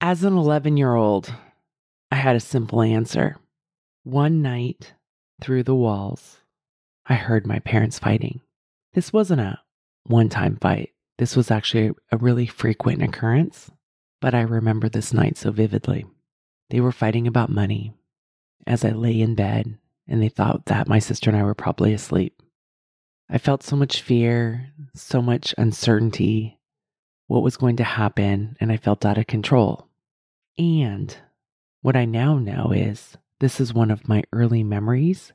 As an 11 year old, I had a simple answer. One night, through the walls, I heard my parents fighting. This wasn't a one time fight, this was actually a really frequent occurrence, but I remember this night so vividly. They were fighting about money as I lay in bed, and they thought that my sister and I were probably asleep. I felt so much fear, so much uncertainty, what was going to happen, and I felt out of control. And what I now know is this is one of my early memories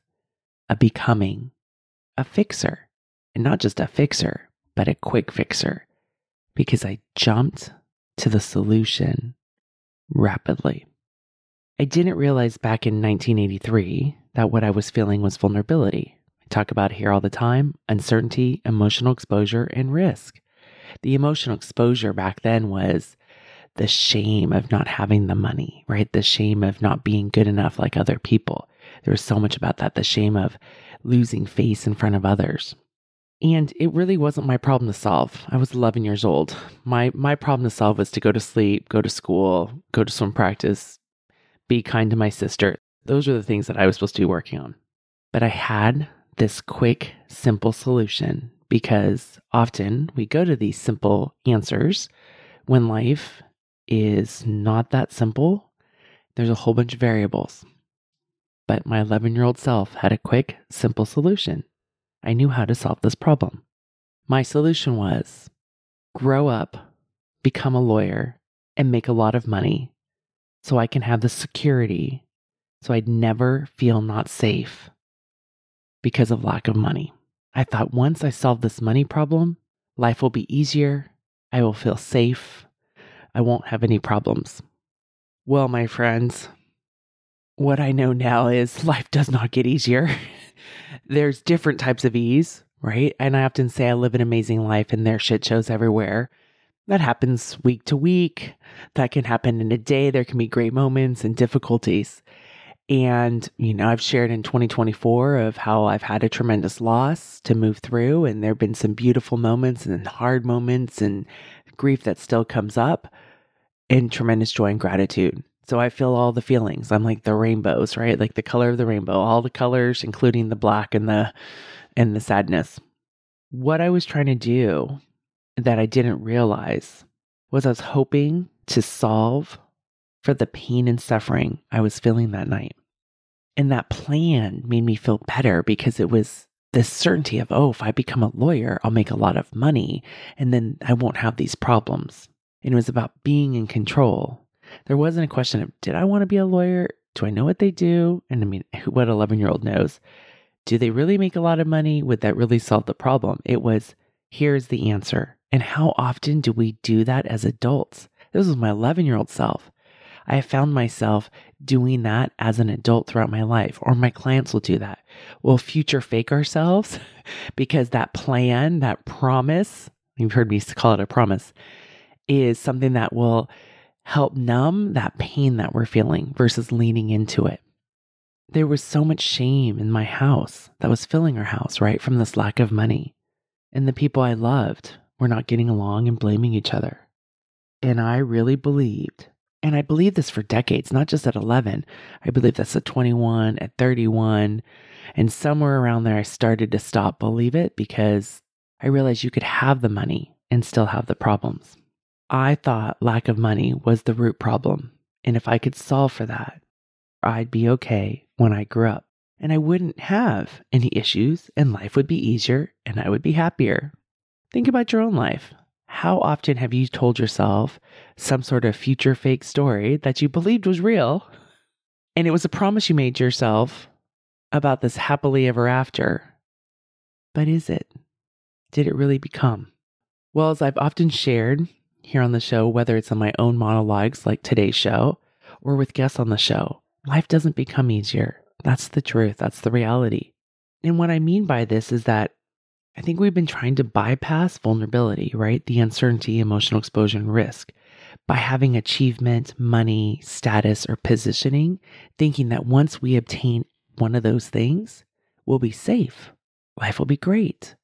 of becoming a fixer. And not just a fixer, but a quick fixer, because I jumped to the solution rapidly. I didn't realize back in 1983 that what I was feeling was vulnerability. I talk about here all the time uncertainty, emotional exposure, and risk. The emotional exposure back then was the shame of not having the money, right? The shame of not being good enough like other people. There was so much about that, the shame of losing face in front of others. And it really wasn't my problem to solve. I was 11 years old. My my problem to solve was to go to sleep, go to school, go to swim practice, be kind to my sister. Those are the things that I was supposed to be working on. But I had this quick, simple solution because often we go to these simple answers when life is not that simple. There's a whole bunch of variables. But my 11 year old self had a quick, simple solution. I knew how to solve this problem. My solution was grow up, become a lawyer, and make a lot of money so I can have the security so I'd never feel not safe because of lack of money. I thought once I solve this money problem, life will be easier. I will feel safe. I won't have any problems. Well, my friends, what I know now is life does not get easier. There's different types of ease, right? And I often say I live an amazing life and there's shit shows everywhere. That happens week to week. That can happen in a day. There can be great moments and difficulties. And, you know, I've shared in 2024 of how I've had a tremendous loss to move through, and there have been some beautiful moments and hard moments and grief that still comes up, and tremendous joy and gratitude. So I feel all the feelings. I'm like the rainbows, right? Like the color of the rainbow, all the colors, including the black and the and the sadness. What I was trying to do that I didn't realize was I was hoping to solve for the pain and suffering I was feeling that night. And that plan made me feel better because it was the certainty of, oh, if I become a lawyer, I'll make a lot of money and then I won't have these problems. And it was about being in control. There wasn't a question of, did I want to be a lawyer? Do I know what they do? And I mean, what 11 year old knows? Do they really make a lot of money? Would that really solve the problem? It was, here's the answer. And how often do we do that as adults? This was my 11 year old self. I found myself doing that as an adult throughout my life, or my clients will do that. We'll future fake ourselves because that plan, that promise, you've heard me call it a promise, is something that will help numb that pain that we're feeling versus leaning into it. There was so much shame in my house that was filling our house, right, from this lack of money. And the people I loved were not getting along and blaming each other. And I really believed, and I believe this for decades, not just at 11. I believe this at 21, at 31. And somewhere around there, I started to stop believe it because I realized you could have the money and still have the problems. I thought lack of money was the root problem. And if I could solve for that, I'd be okay when I grew up. And I wouldn't have any issues, and life would be easier, and I would be happier. Think about your own life. How often have you told yourself some sort of future fake story that you believed was real? And it was a promise you made yourself about this happily ever after. But is it? Did it really become? Well, as I've often shared here on the show, whether it's on my own monologues like today's show or with guests on the show, life doesn't become easier. That's the truth. That's the reality. And what I mean by this is that I think we've been trying to bypass vulnerability, right? The uncertainty, emotional exposure, and risk by having achievement, money, status, or positioning, thinking that once we obtain one of those things, we'll be safe. Life will be great.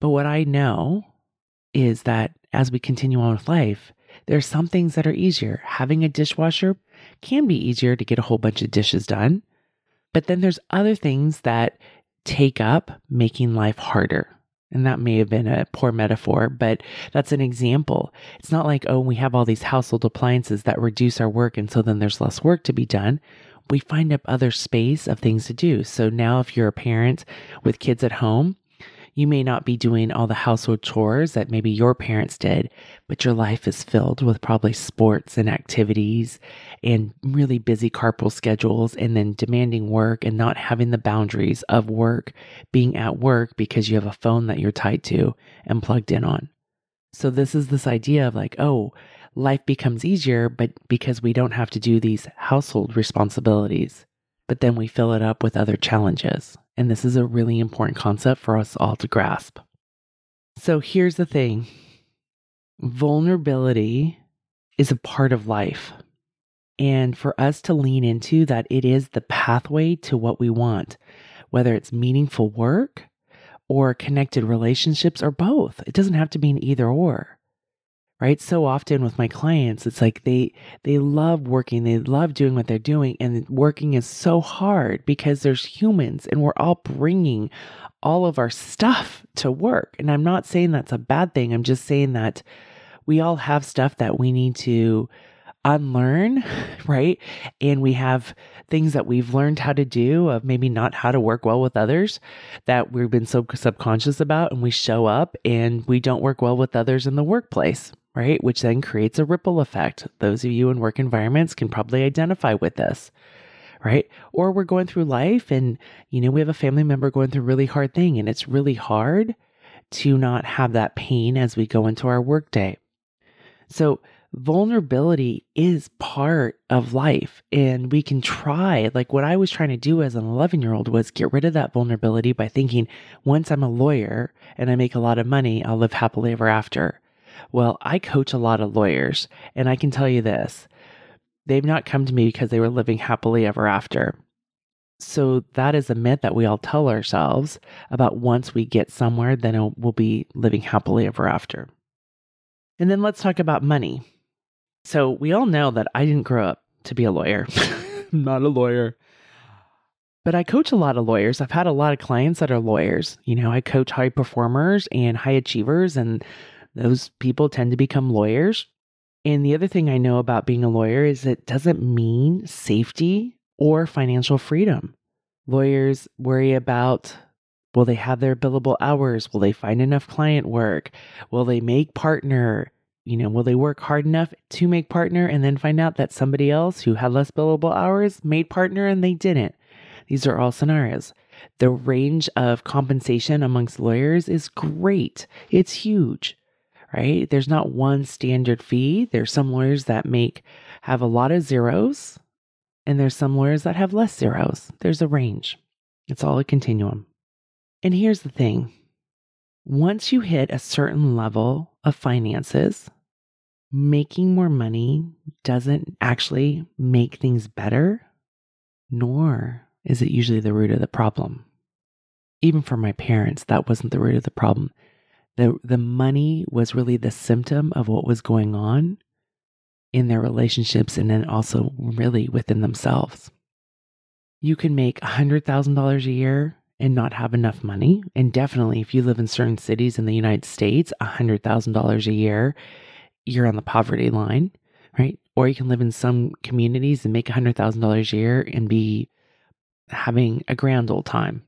But what I know is that as we continue on with life, there are some things that are easier. Having a dishwasher can be easier to get a whole bunch of dishes done. But then there's other things that take up making life harder. And that may have been a poor metaphor, but that's an example. It's not like, oh, we have all these household appliances that reduce our work, and so then there's less work to be done. We find up other space of things to do. So now, if you're a parent with kids at home, you may not be doing all the household chores that maybe your parents did, but your life is filled with probably sports and activities and really busy carpool schedules and then demanding work and not having the boundaries of work being at work because you have a phone that you're tied to and plugged in on. So, this is this idea of like, oh, life becomes easier, but because we don't have to do these household responsibilities, but then we fill it up with other challenges. And this is a really important concept for us all to grasp. So here's the thing vulnerability is a part of life. And for us to lean into that, it is the pathway to what we want, whether it's meaningful work or connected relationships or both. It doesn't have to be an either or right? So often with my clients it's like they they love working they love doing what they're doing and working is so hard because there's humans and we're all bringing all of our stuff to work. And i'm not saying that's a bad thing. I'm just saying that we all have stuff that we need to unlearn right? And we have things that we've learned how to do of maybe not how to work well with others that we've been so subconscious about and we show up and we don't work well with others in the workplace right? Which then creates a ripple effect. Those of you in work environments can probably identify with this, right? Or we're going through life and, you know, we have a family member going through a really hard thing and it's really hard to not have that pain as we go into our workday. So, vulnerability is part of life and we can try like what i was trying to do as an 11 year old was get rid of that vulnerability by thinking once i'm a lawyer and i make a lot of money i'll live happily ever after well, I coach a lot of lawyers, and I can tell you this they've not come to me because they were living happily ever after. So that is a myth that we all tell ourselves about once we get somewhere, then we'll be living happily ever after. And then let's talk about money. So we all know that I didn't grow up to be a lawyer. I'm not a lawyer. But I coach a lot of lawyers. I've had a lot of clients that are lawyers. You know, I coach high performers and high achievers, and those people tend to become lawyers. And the other thing I know about being a lawyer is it doesn't mean safety or financial freedom. Lawyers worry about will they have their billable hours? Will they find enough client work? Will they make partner? You know, will they work hard enough to make partner and then find out that somebody else who had less billable hours made partner and they didn't? These are all scenarios. The range of compensation amongst lawyers is great, it's huge right? There's not one standard fee. There's some lawyers that make have a lot of zeros, and there's some lawyers that have less zeros. There's a range. It's all a continuum. And here's the thing once you hit a certain level of finances, making more money doesn't actually make things better, nor is it usually the root of the problem. Even for my parents, that wasn't the root of the problem. The, the money was really the symptom of what was going on in their relationships and then also really within themselves. You can make $100,000 a year and not have enough money. And definitely, if you live in certain cities in the United States, $100,000 a year, you're on the poverty line, right? Or you can live in some communities and make $100,000 a year and be having a grand old time.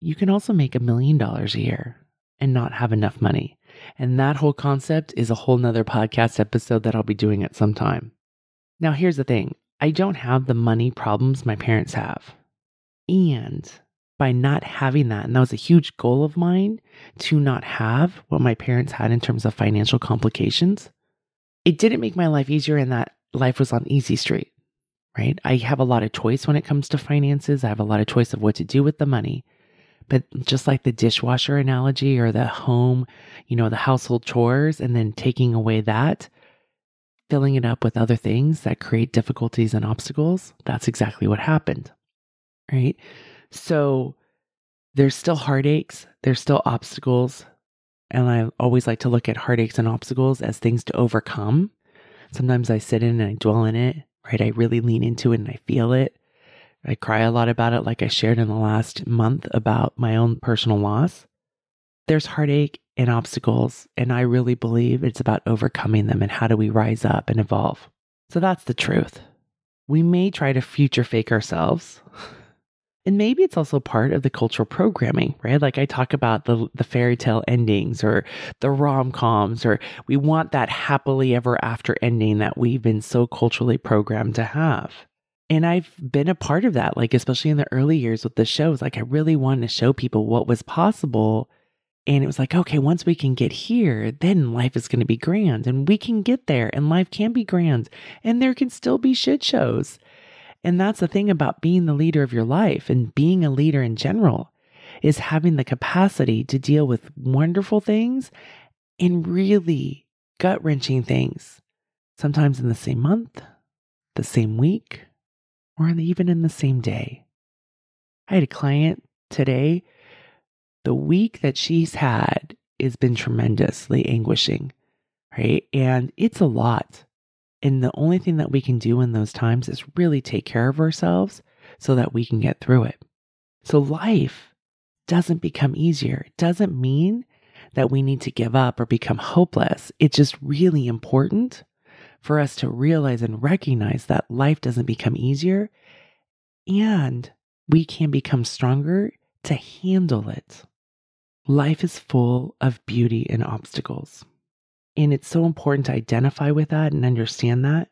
You can also make a million dollars a year and not have enough money. And that whole concept is a whole nother podcast episode that I'll be doing at some time. Now, here's the thing I don't have the money problems my parents have. And by not having that, and that was a huge goal of mine to not have what my parents had in terms of financial complications, it didn't make my life easier in that life was on easy street, right? I have a lot of choice when it comes to finances. I have a lot of choice of what to do with the money. But just like the dishwasher analogy or the home, you know, the household chores, and then taking away that, filling it up with other things that create difficulties and obstacles, that's exactly what happened, right? So there's still heartaches, there's still obstacles. And I always like to look at heartaches and obstacles as things to overcome. Sometimes I sit in and I dwell in it, right? I really lean into it and I feel it. I cry a lot about it, like I shared in the last month about my own personal loss. There's heartache and obstacles, and I really believe it's about overcoming them and how do we rise up and evolve. So that's the truth. We may try to future fake ourselves. And maybe it's also part of the cultural programming, right? Like I talk about the the fairy tale endings or the rom-coms or we want that happily ever after ending that we've been so culturally programmed to have. And I've been a part of that, like, especially in the early years with the shows. Like, I really wanted to show people what was possible. And it was like, okay, once we can get here, then life is going to be grand and we can get there and life can be grand and there can still be shit shows. And that's the thing about being the leader of your life and being a leader in general is having the capacity to deal with wonderful things and really gut wrenching things, sometimes in the same month, the same week, or even in the same day. I had a client today. The week that she's had has been tremendously anguishing, right? And it's a lot. And the only thing that we can do in those times is really take care of ourselves so that we can get through it. So life doesn't become easier. It doesn't mean that we need to give up or become hopeless. It's just really important for us to realize and recognize that life doesn't become easier and we can become stronger to handle it. Life is full of beauty and obstacles. And it's so important to identify with that and understand that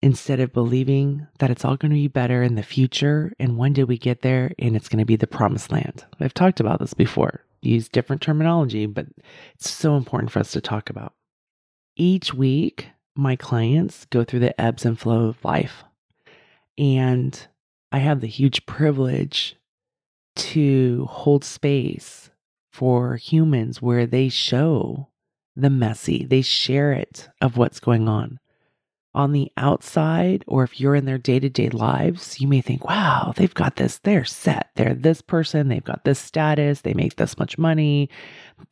instead of believing that it's all going to be better in the future and when did we get there and it's going to be the promised land. I've talked about this before, use different terminology, but it's so important for us to talk about. Each week, my clients go through the ebbs and flow of life. And I have the huge privilege to hold space for humans where they show the messy, they share it of what's going on. On the outside, or if you're in their day to day lives, you may think, wow, they've got this, they're set. They're this person, they've got this status, they make this much money,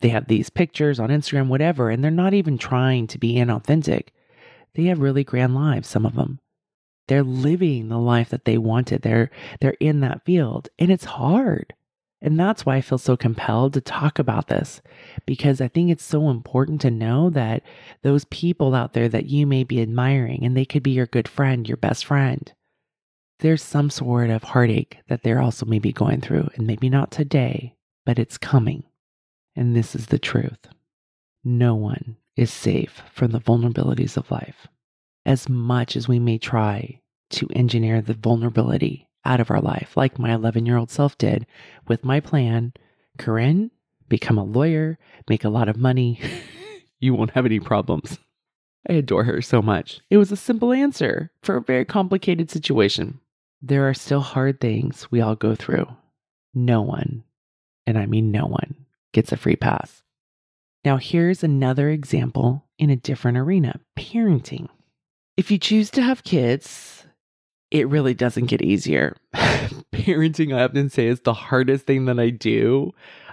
they have these pictures on Instagram, whatever, and they're not even trying to be inauthentic. They have really grand lives, some of them. They're living the life that they wanted. They're they're in that field and it's hard. And that's why I feel so compelled to talk about this because I think it's so important to know that those people out there that you may be admiring and they could be your good friend, your best friend. There's some sort of heartache that they're also maybe going through and maybe not today, but it's coming. And this is the truth. No one is safe from the vulnerabilities of life. As much as we may try to engineer the vulnerability out of our life, like my 11 year old self did with my plan, Koren, become a lawyer, make a lot of money. you won't have any problems. I adore her so much. It was a simple answer for a very complicated situation. There are still hard things we all go through. No one, and I mean no one, gets a free pass. Now, here's another example in a different arena parenting. If you choose to have kids, it really doesn't get easier. parenting, I often say, is the hardest thing that I do.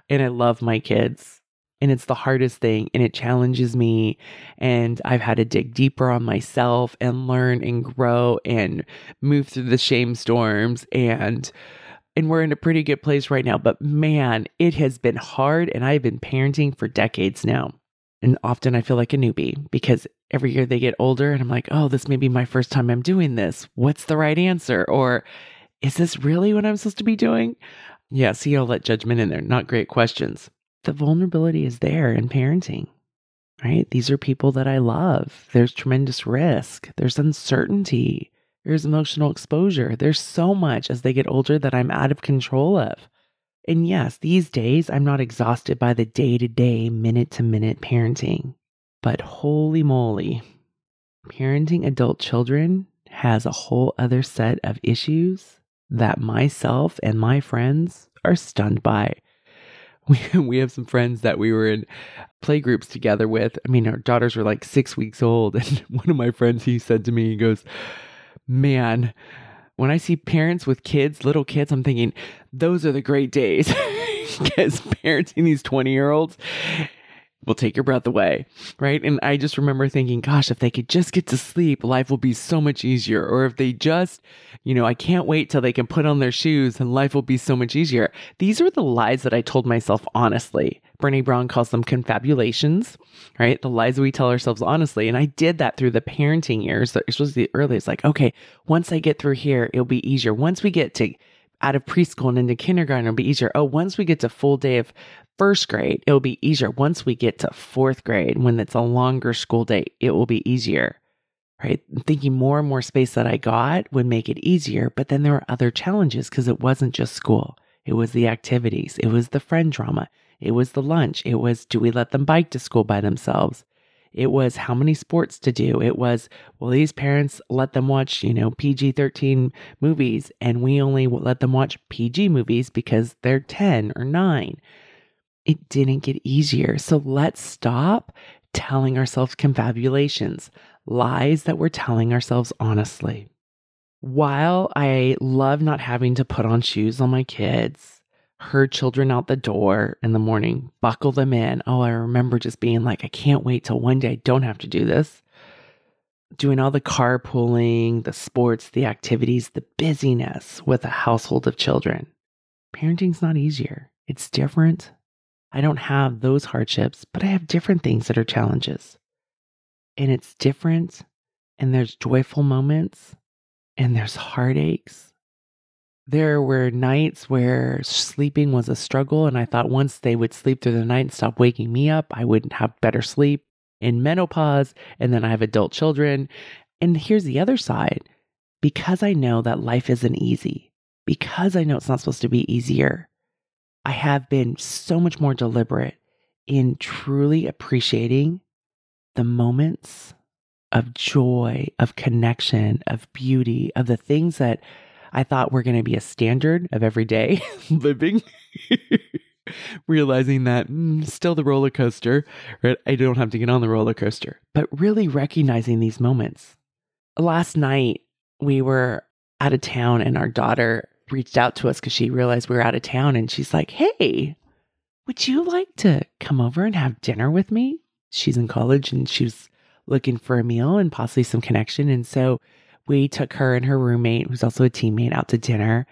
And I love my kids. And it's the hardest thing, and it challenges me. And I've had to dig deeper on myself and learn and grow and move through the shame storms and and we're in a pretty good place right now. But man, it has been hard, and I've been parenting for decades now. And often I feel like a newbie because every year they get older, and I'm like, oh, this may be my first time I'm doing this. What's the right answer? Or is this really what I'm supposed to be doing? Yeah, see all that judgment in there. Not great questions. The vulnerability is there in parenting, right? These are people that I love. There's tremendous risk, there's uncertainty. There's emotional exposure. There's so much as they get older that I'm out of control of. And yes, these days I'm not exhausted by the day to day, minute to minute parenting. But holy moly, parenting adult children has a whole other set of issues that myself and my friends are stunned by. We, we have some friends that we were in play groups together with. I mean, our daughters were like six weeks old. And one of my friends, he said to me, he goes, Man, when I see parents with kids, little kids, I'm thinking, those are the great days. Because parenting these 20 year olds, will take your breath away, right? And I just remember thinking, gosh, if they could just get to sleep, life will be so much easier. Or if they just, you know, I can't wait till they can put on their shoes and life will be so much easier. These are the lies that I told myself honestly. Brene Brown calls them confabulations, right? The lies we tell ourselves honestly. And I did that through the parenting years, especially the early. It's like, okay, once I get through here, it'll be easier. Once we get to out of preschool and into kindergarten, it'll be easier. Oh, once we get to full day of first grade, it'll be easier. Once we get to fourth grade, when it's a longer school day, it will be easier. Right. Thinking more and more space that I got would make it easier. But then there were other challenges because it wasn't just school. It was the activities. It was the friend drama. It was the lunch. It was, do we let them bike to school by themselves? It was how many sports to do. It was, will these parents let them watch, you know, PG 13 movies and we only let them watch PG movies because they're 10 or 9 it didn't get easier. So let's stop telling ourselves confabulations, lies that we're telling ourselves honestly. While I love not having to put on shoes on my kids, herd children out the door in the morning, buckle them in. Oh, I remember just being like, I can't wait till one day I don't have to do this. Doing all the carpooling, the sports, the activities, the busyness with a household of children. Parenting's not easier. It's different I don't have those hardships, but I have different things that are challenges. And it's different, and there's joyful moments, and there's heartaches. There were nights where sleeping was a struggle, and I thought once they would sleep through the night and stop waking me up, I would have better sleep. In menopause, and then I have adult children. And here's the other side because I know that life isn't easy, because I know it's not supposed to be easier, I have been so much more deliberate in truly appreciating the moments of joy, of connection, of beauty, of the things that I thought were going to be a standard of everyday living. Realizing that mm, still the roller coaster, right? I don't have to get on the roller coaster, but really recognizing these moments. Last night, we were out of town and our daughter reached out to us because she realized we were out of town and she's like, Hey, would you like to come over and have dinner with me? She's in college and she was looking for a meal and possibly some connection. And so we took her and her roommate, who's also a teammate, out to dinner.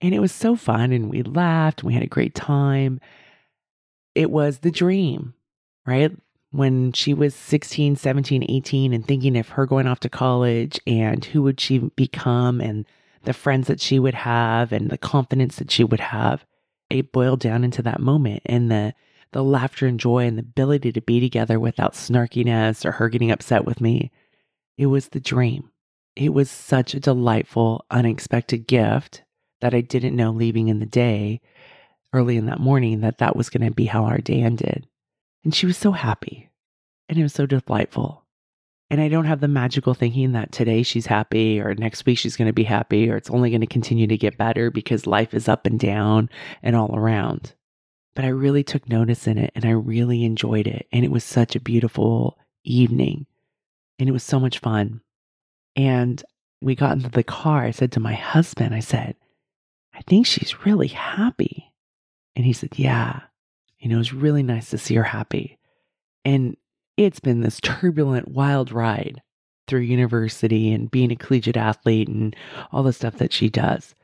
And it was so fun. And we laughed and we had a great time. It was the dream, right? When she was 16, 17, 18, and thinking of her going off to college and who would she become and the friends that she would have and the confidence that she would have. It boiled down into that moment and the the laughter and joy and the ability to be together without snarkiness or her getting upset with me. It was the dream. It was such a delightful, unexpected gift that I didn't know leaving in the day, early in that morning, that that was going to be how our day ended. And she was so happy. And it was so delightful. And I don't have the magical thinking that today she's happy or next week she's going to be happy or it's only going to continue to get better because life is up and down and all around. But I really took notice in it and I really enjoyed it. And it was such a beautiful evening and it was so much fun. And we got into the car. I said to my husband, I said, I think she's really happy. And he said, Yeah. You know, it was really nice to see her happy. And it's been this turbulent, wild ride through university and being a collegiate athlete and all the stuff that she does.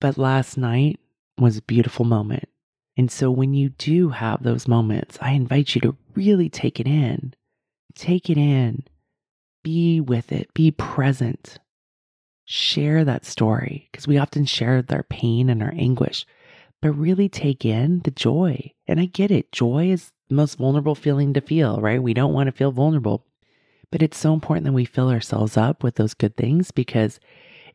But last night was a beautiful moment. And so when you do have those moments, I invite you to really take it in. Take it in. Be with it. Be present. Share that story because we often share their pain and our anguish, but really take in the joy. And I get it. Joy is the most vulnerable feeling to feel, right? We don't want to feel vulnerable. But it's so important that we fill ourselves up with those good things because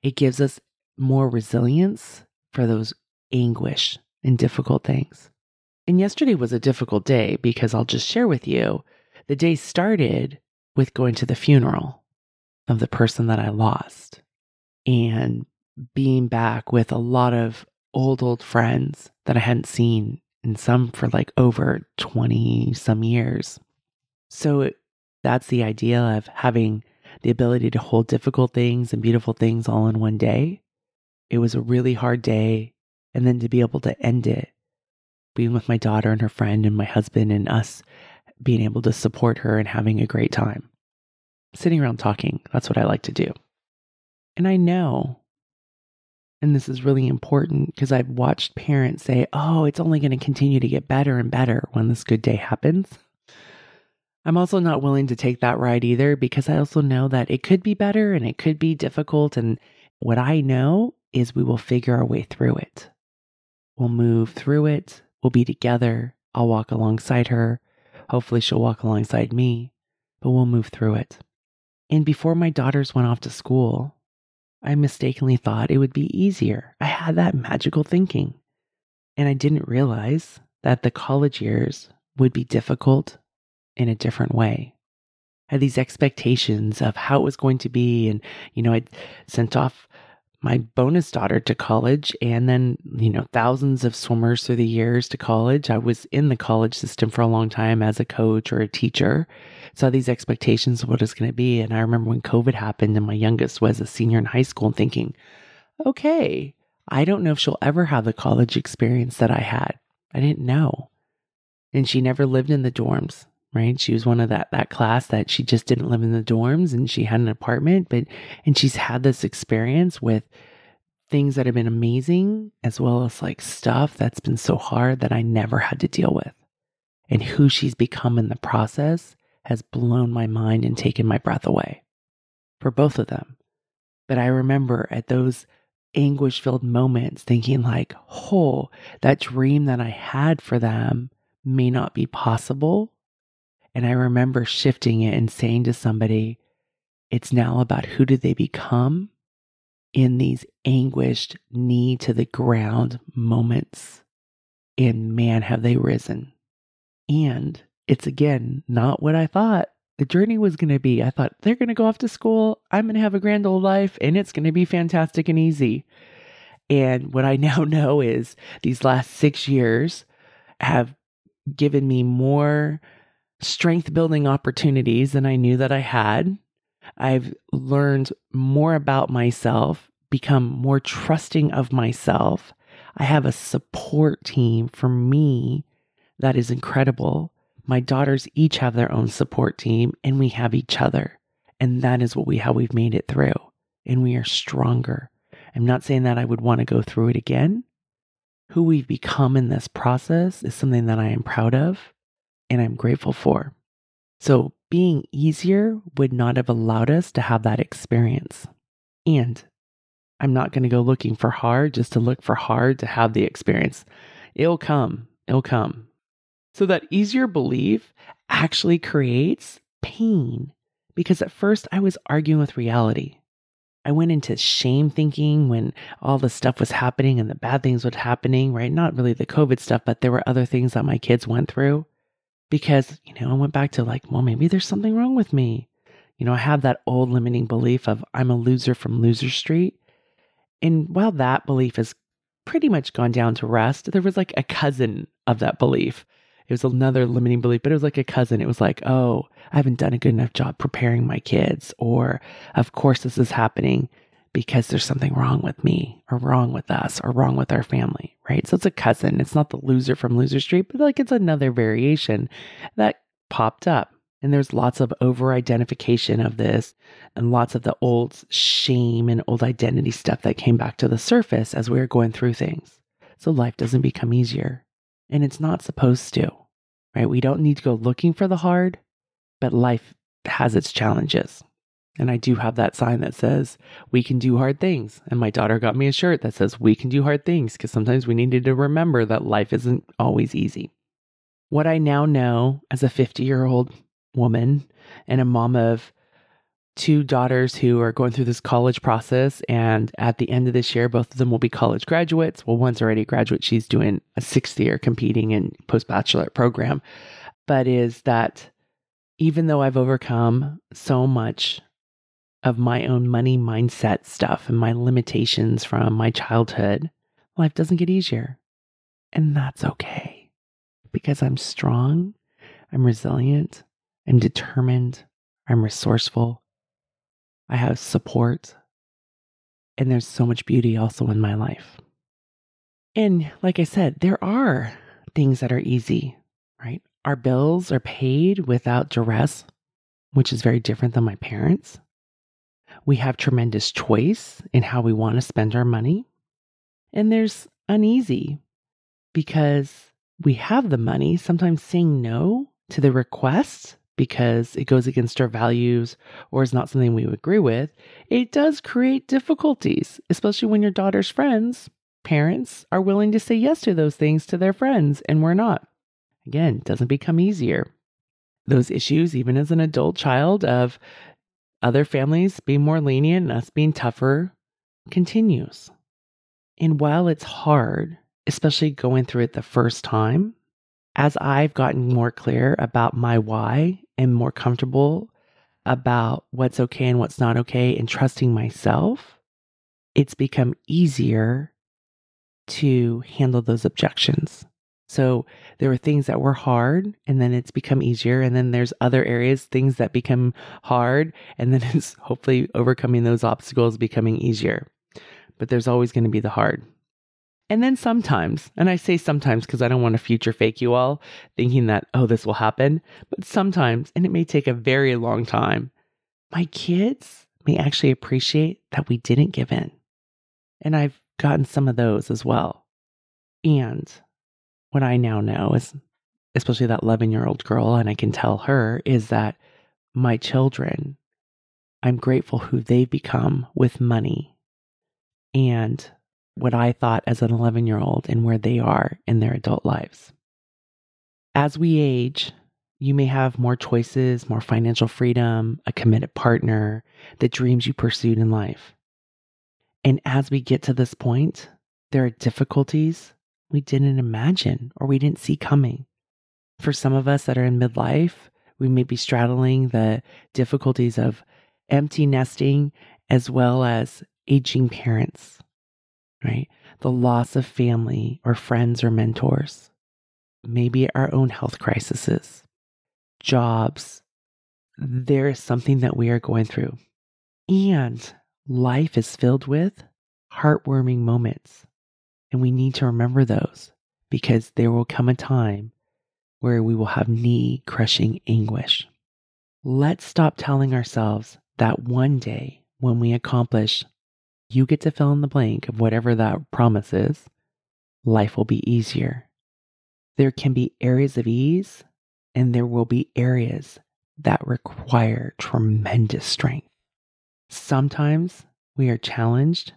it gives us more resilience for those anguish and difficult things. And yesterday was a difficult day because I'll just share with you the day started with going to the funeral. of the person that I lost and being back with a lot of old, old friends that I hadn't seen in some for like over 20 some years. So it, that's the idea of having the ability to hold difficult things and beautiful things all in one day. It was a really hard day. And then to be able to end it, being with my daughter and her friend and my husband and us being able to support her and having a great time. Sitting around talking, that's what I like to do. And I know, and this is really important because I've watched parents say, oh, it's only going to continue to get better and better when this good day happens. I'm also not willing to take that ride either because I also know that it could be better and it could be difficult. And what I know is we will figure our way through it. We'll move through it. We'll be together. I'll walk alongside her. Hopefully, she'll walk alongside me, but we'll move through it. And before my daughters went off to school, I mistakenly thought it would be easier. I had that magical thinking. And I didn't realize that the college years would be difficult in a different way. I had these expectations of how it was going to be. And, you know, I sent off my bonus daughter to college and then, you know, thousands of swimmers through the years to college. I was in the college system for a long time as a coach or a teacher. So these expectations of what it's going to be. And I remember when COVID happened and my youngest was a senior in high school and thinking, okay, I don't know if she'll ever have the college experience that I had. I didn't know. And she never lived in the dorms right? She was one of that that class that she just didn't live in the dorms and she had an apartment, but and she's had this experience with things that have been amazing as well as like stuff that's been so hard that I never had to deal with. And who she's become in the process has blown my mind and taken my breath away for both of them. But I remember at those anguish filled moments thinking like, "Oh, that dream that I had for them may not be possible and I remember shifting it and saying to somebody, it's now about who do they become in these anguished, knee to the ground moments. And man, have they risen. And it's again not what I thought the journey was going to be. I thought they're going to go off to school. I'm going to have a grand old life and it's going to be fantastic and easy. And what I now know is these last six years have given me more strength building opportunities than I knew that I had. I've learned more about myself, become more trusting of myself. I have a support team for me that is incredible. My daughters each have their own support team and we have each other. And that is what we how we've made it through. And we are stronger. I'm not saying that I would want to go through it again. Who we've become in this process is something that I am proud of and I'm grateful for. So, being easier would not have allowed us to have that experience. And I'm not going to go looking for hard just to look for hard to have the experience. It'll come, it'll come. So, that easier belief actually creates pain because at first I was arguing with reality. I went into shame thinking when all the stuff was happening and the bad things were happening, right? Not really the COVID stuff, but there were other things that my kids went through because, you know, I went back to like, well, maybe there's something wrong with me. You know, I have that old limiting belief of I'm a loser from Loser Street. And while that belief has pretty much gone down to rest, there was like a cousin of that belief. It was another limiting belief, but it was like a cousin. It was like, oh, I haven't done a good enough job preparing my kids. Or, of course, this is happening because there's something wrong with me or wrong with us or wrong with our family, right? So it's a cousin. It's not the loser from Loser Street, but like it's another variation that popped up. And there's lots of over identification of this and lots of the old shame and old identity stuff that came back to the surface as we were going through things. So life doesn't become easier. And it's not supposed to, right? We don't need to go looking for the hard, but life has its challenges. And I do have that sign that says, we can do hard things. And my daughter got me a shirt that says, we can do hard things because sometimes we needed to remember that life isn't always easy. What I now know as a 50 year old woman and a mom of two daughters who are going through this college process. And at the end of this year, both of them will be college graduates. Well, one's already a graduate. She's doing a sixth year competing in post bachelorette program. But is that even though I've overcome so much of my own money mindset stuff and my limitations from my childhood, life doesn't get easier. And that's okay because I'm strong, I'm resilient, I'm determined, I'm resourceful, I have support, and there's so much beauty also in my life. And like I said, there are things that are easy, right? Our bills are paid without duress, which is very different than my parents. We have tremendous choice in how we want to spend our money. And there's uneasy because we have the money, sometimes saying no to the request because it goes against our values or is not something we agree with, it does create difficulties, especially when your daughter's friends, parents, are willing to say yes to those things to their friends and we're not. Again, doesn't become easier. Those issues, even as an adult child, of other families being more lenient and us being tougher, continues. And while it's hard, especially going through it the first time, as I've gotten more clear about my why and more comfortable about what's okay and what's not okay and trusting myself, it's become easier to handle those objections. So there were things that were hard and then it's become easier. And then there's other areas, things that become hard. And then it's hopefully overcoming those obstacles becoming easier. But there's always going to be the hard. And then sometimes, and I say sometimes because I don't want to future fake you all thinking that, oh, this will happen. But sometimes, and it may take a very long time, my kids may actually appreciate that we didn't give in. And I've gotten some of those as well. And what I now know is, especially that 11 year old girl, and I can tell her, is that my children, I'm grateful who they've become with money and what I thought as an 11 year old and where they are in their adult lives. As we age, you may have more choices, more financial freedom, a committed partner, the dreams you pursued in life. And as we get to this point, there are difficulties we didn't imagine or we didn't see coming. For some of us that are in midlife, we may be straddling the difficulties of empty nesting as well as aging parents right? The loss of family or friends or mentors, maybe our own health crises, jobs. There is something that we are going through. And life is filled with heartwarming moments. And we need to remember those because there will come a time where we will have knee crushing anguish. Let's stop telling ourselves that one day when we accomplish you get to fill in the blank of whatever that promise is, life will be easier. There can be areas of ease, and there will be areas that require tremendous strength. Sometimes we are challenged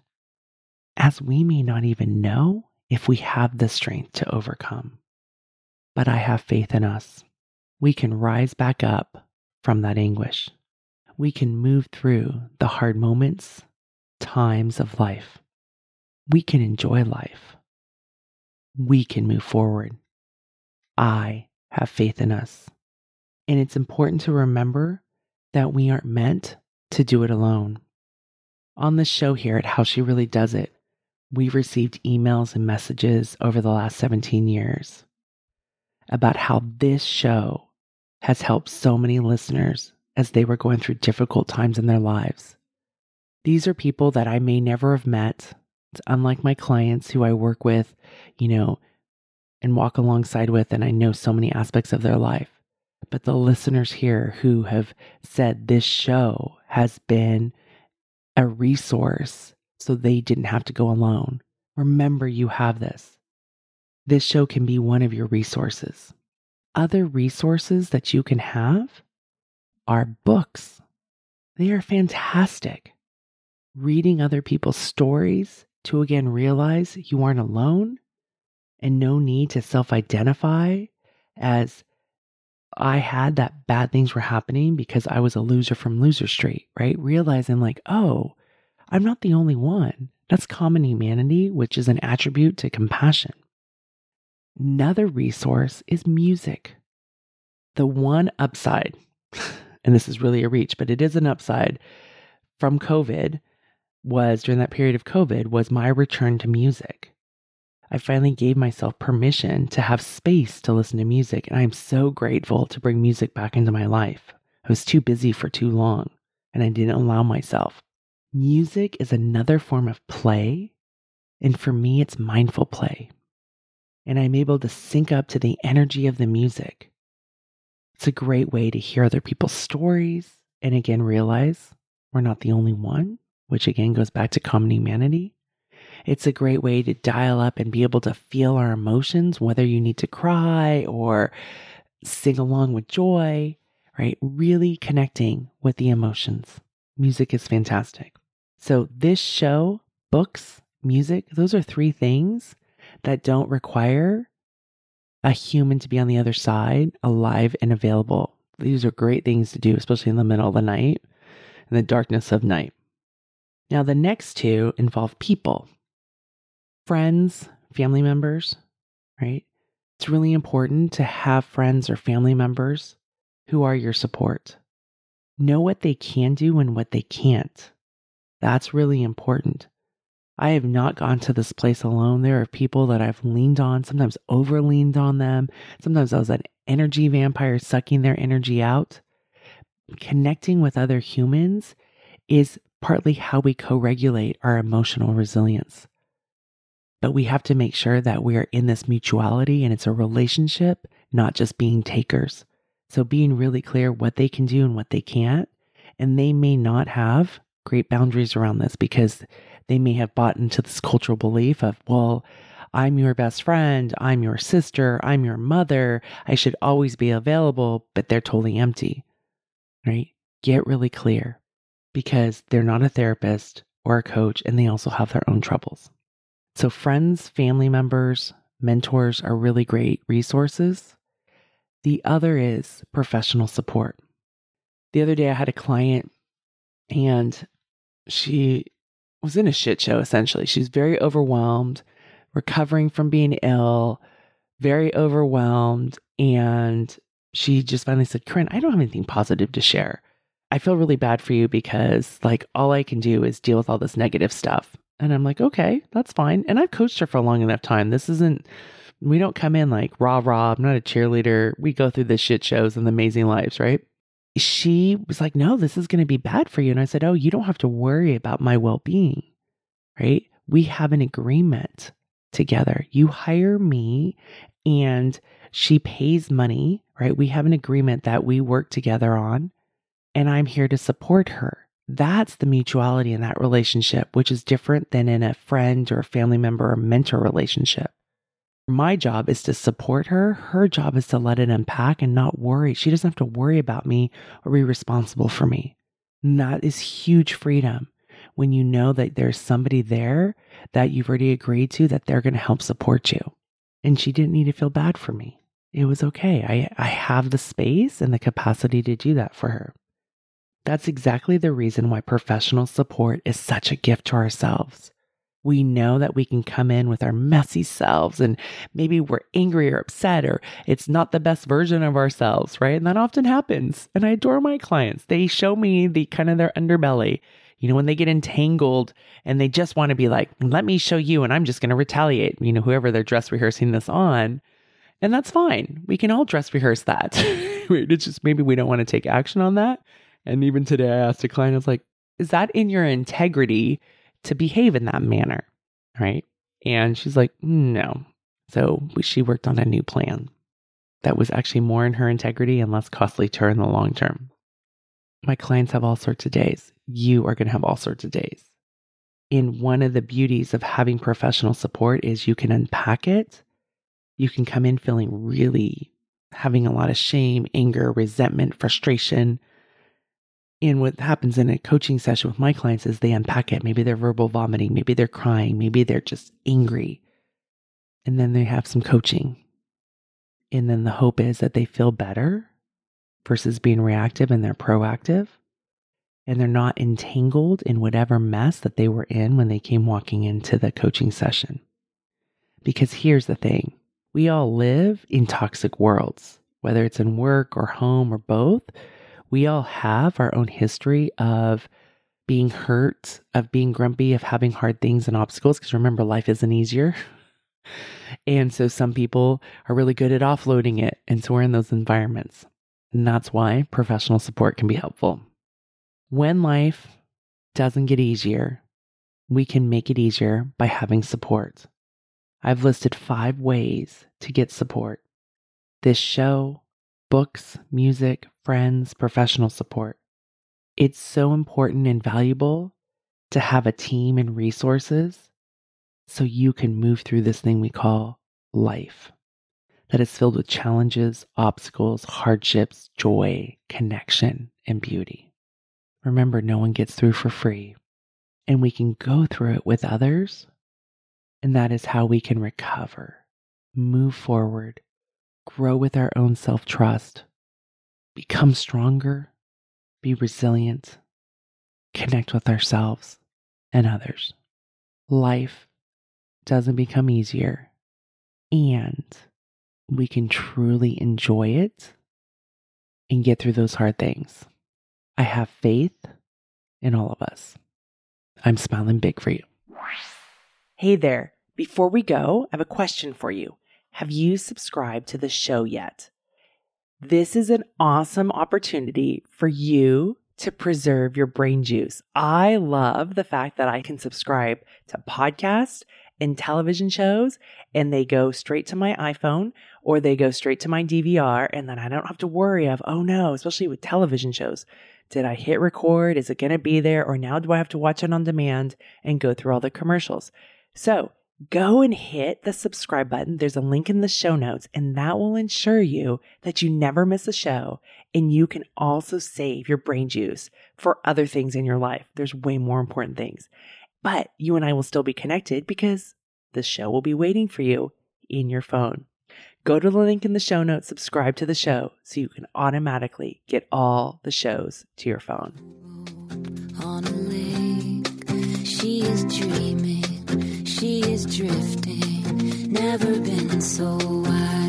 as we may not even know if we have the strength to overcome. But I have faith in us. We can rise back up from that anguish. We can move through the hard moments times of life. We can enjoy life. We can move forward. I have faith in us. And it's important to remember that we aren't meant to do it alone. On the show here at How She Really Does It, we've received emails and messages over the last 17 years about how this show has helped so many listeners as they were going through difficult times in their lives. These are people that I may never have met. It's unlike my clients who I work with, you know, and walk alongside with, and I know so many aspects of their life. But the listeners here who have said this show has been a resource so they didn't have to go alone. Remember, you have this. This show can be one of your resources. Other resources that you can have are books. They are fantastic reading other people's stories to again realize you aren't alone and no need to self identify as I had that bad things were happening because I was a loser from Loser Street, right? Realizing, like, oh, I'm not the only one. That's common humanity, which is an attribute to compassion. Another resource is music. The one upside, and this is really a reach, but it is an upside from COVID was during that period of COVID was my return to music. I finally gave myself permission to have space to listen to music, and I'm so grateful to bring music back into my life. I was too busy for too long, and I didn't allow myself. Music is another form of play, and for me, it's mindful play. And I'm able to sync up to the energy of the music. It's a great way to hear other people's stories and again realize we're not the only one, which again goes back to common humanity. It's a great way to dial up and be able to feel our emotions, whether you need to cry or sing along with joy, right? Really connecting with the emotions. Music is fantastic. So, this show, books, music, those are three things that don't require a human to be on the other side, alive and available. These are great things to do, especially in the middle of the night, in the darkness of night. Now, the next two involve people, friends, family members, right? It's really important to have friends or family members who are your support. Know what they can do and what they can't. That's really important. I have not gone to this place alone. There are people that I've leaned on, sometimes over leaned on them. Sometimes I was an energy vampire sucking their energy out. Connecting with other humans is partly how we co regulate our emotional resilience. But we have to make sure that we are in this mutuality and it's a relationship, not just being takers. So being really clear what they can do and what they can't. And they may not have great boundaries around this because they may have bought into this cultural belief of, well, I'm your best friend, I'm your sister, I'm your mother, I should always be available, but they're totally empty, right? Get really clear because they're not a therapist or a coach and they also have their own troubles. So, friends, family members, mentors are really great resources. The other is professional support. The other day, I had a client and she was in a shit show essentially. She's very overwhelmed, recovering from being ill, very overwhelmed. And she just finally said, Koren, I don't have anything positive to share. I feel really bad for you because, like, all I can do is deal with all this negative stuff. And I'm like, okay, that's fine. And I've coached her for a long enough time. This isn't, we don't come in like rah rah. I'm not a cheerleader. We go through the shit shows and the amazing lives, right? She was like, No, this is going to be bad for you. And I said, Oh, you don't have to worry about my well being, right? We have an agreement together. You hire me and she pays money, right? We have an agreement that we work together on, and I'm here to support her. That's the mutuality in that relationship, which is different than in a friend or a family member or mentor relationship. My job is to support her. Her job is to let it unpack and not worry. She doesn't have to worry about me or be responsible for me. And that is huge freedom when you know that there's somebody there that you've already agreed to that they're going to help support you. And she didn't need to feel bad for me. It was okay. I, I have the space and the capacity to do that for her. That's exactly the reason why professional support is such a gift to ourselves we know that we can come in with our messy selves and maybe we're angry or upset or it's not the best version of ourselves, right? And that often happens. And I adore my clients. They show me the kind of their underbelly. You know, when they get entangled and they just want to be like, let me show you, and I'm just going to retaliate, you know, whoever they're dress rehearsing this on. And that's fine. We can all dress rehearse that. it's just maybe we don't want to take action on that. And even today, I asked a client, I was like, is that in your integrity to behave in that manner, right? And she's like, no. So she worked on a new plan that was actually more in her integrity and less costly to her in the long term. My clients have all sorts of days. You are going to have all sorts of days. And one of the beauties of having professional support is you can unpack it. You can come in feeling really having a lot of shame, anger, resentment, frustration, and what happens in a coaching session with my clients is they unpack it. Maybe they're verbal vomiting, maybe they're crying, maybe they're just angry. And then they have some coaching. And then the hope is that they feel better versus being reactive and they're proactive. And they're not entangled in whatever mess that they were in when they came walking into the coaching session. Because here's the thing we all live in toxic worlds, whether it's in work or home or both we all have our own history of being hurt, of being grumpy, of having hard things and obstacles. Because remember, life isn't easier. And so some people are really good at offloading it. And so we're in those environments. And that's why professional support can be helpful. When life doesn't get easier, we can make it easier by having support. I've listed five ways to get support this show, books, music, friends, professional support. It's so important and valuable to have a team and resources so you can move through this thing we call life that is filled with challenges, obstacles, hardships, joy, connection, and beauty. Remember, no one gets through for free, and we can go through it with others. And that is how we can recover, move forward, grow with our own self trust, become stronger, be resilient, connect with ourselves and others. Life doesn't become easier, and we can truly enjoy it and get through those hard things. I have faith in all of us. I'm smiling big for you. Hey there. Before we go, I have a question for you. Have you subscribed to the show yet? This is an awesome opportunity for you to preserve your brain juice. I love the fact that I can subscribe to podcasts and television shows and they go straight to my iPhone or they go straight to my DVR and then I don't have to worry of, oh no, especially with television shows. Did I hit record? Is it going to be there? Or now do I have to watch it on demand and go through all the commercials? So go and hit the subscribe button. There's a link in the show notes, and that will ensure you that you never miss a show. And you can also save your brain juice for other things in your life. There's way more important things. But you and I will still be connected because the show will be waiting for you in your phone. Go to the link in the show notes, subscribe to the show so you can automatically get all the shows to your phone. On a lake, she is dreaming, she is drifting, never been so wild.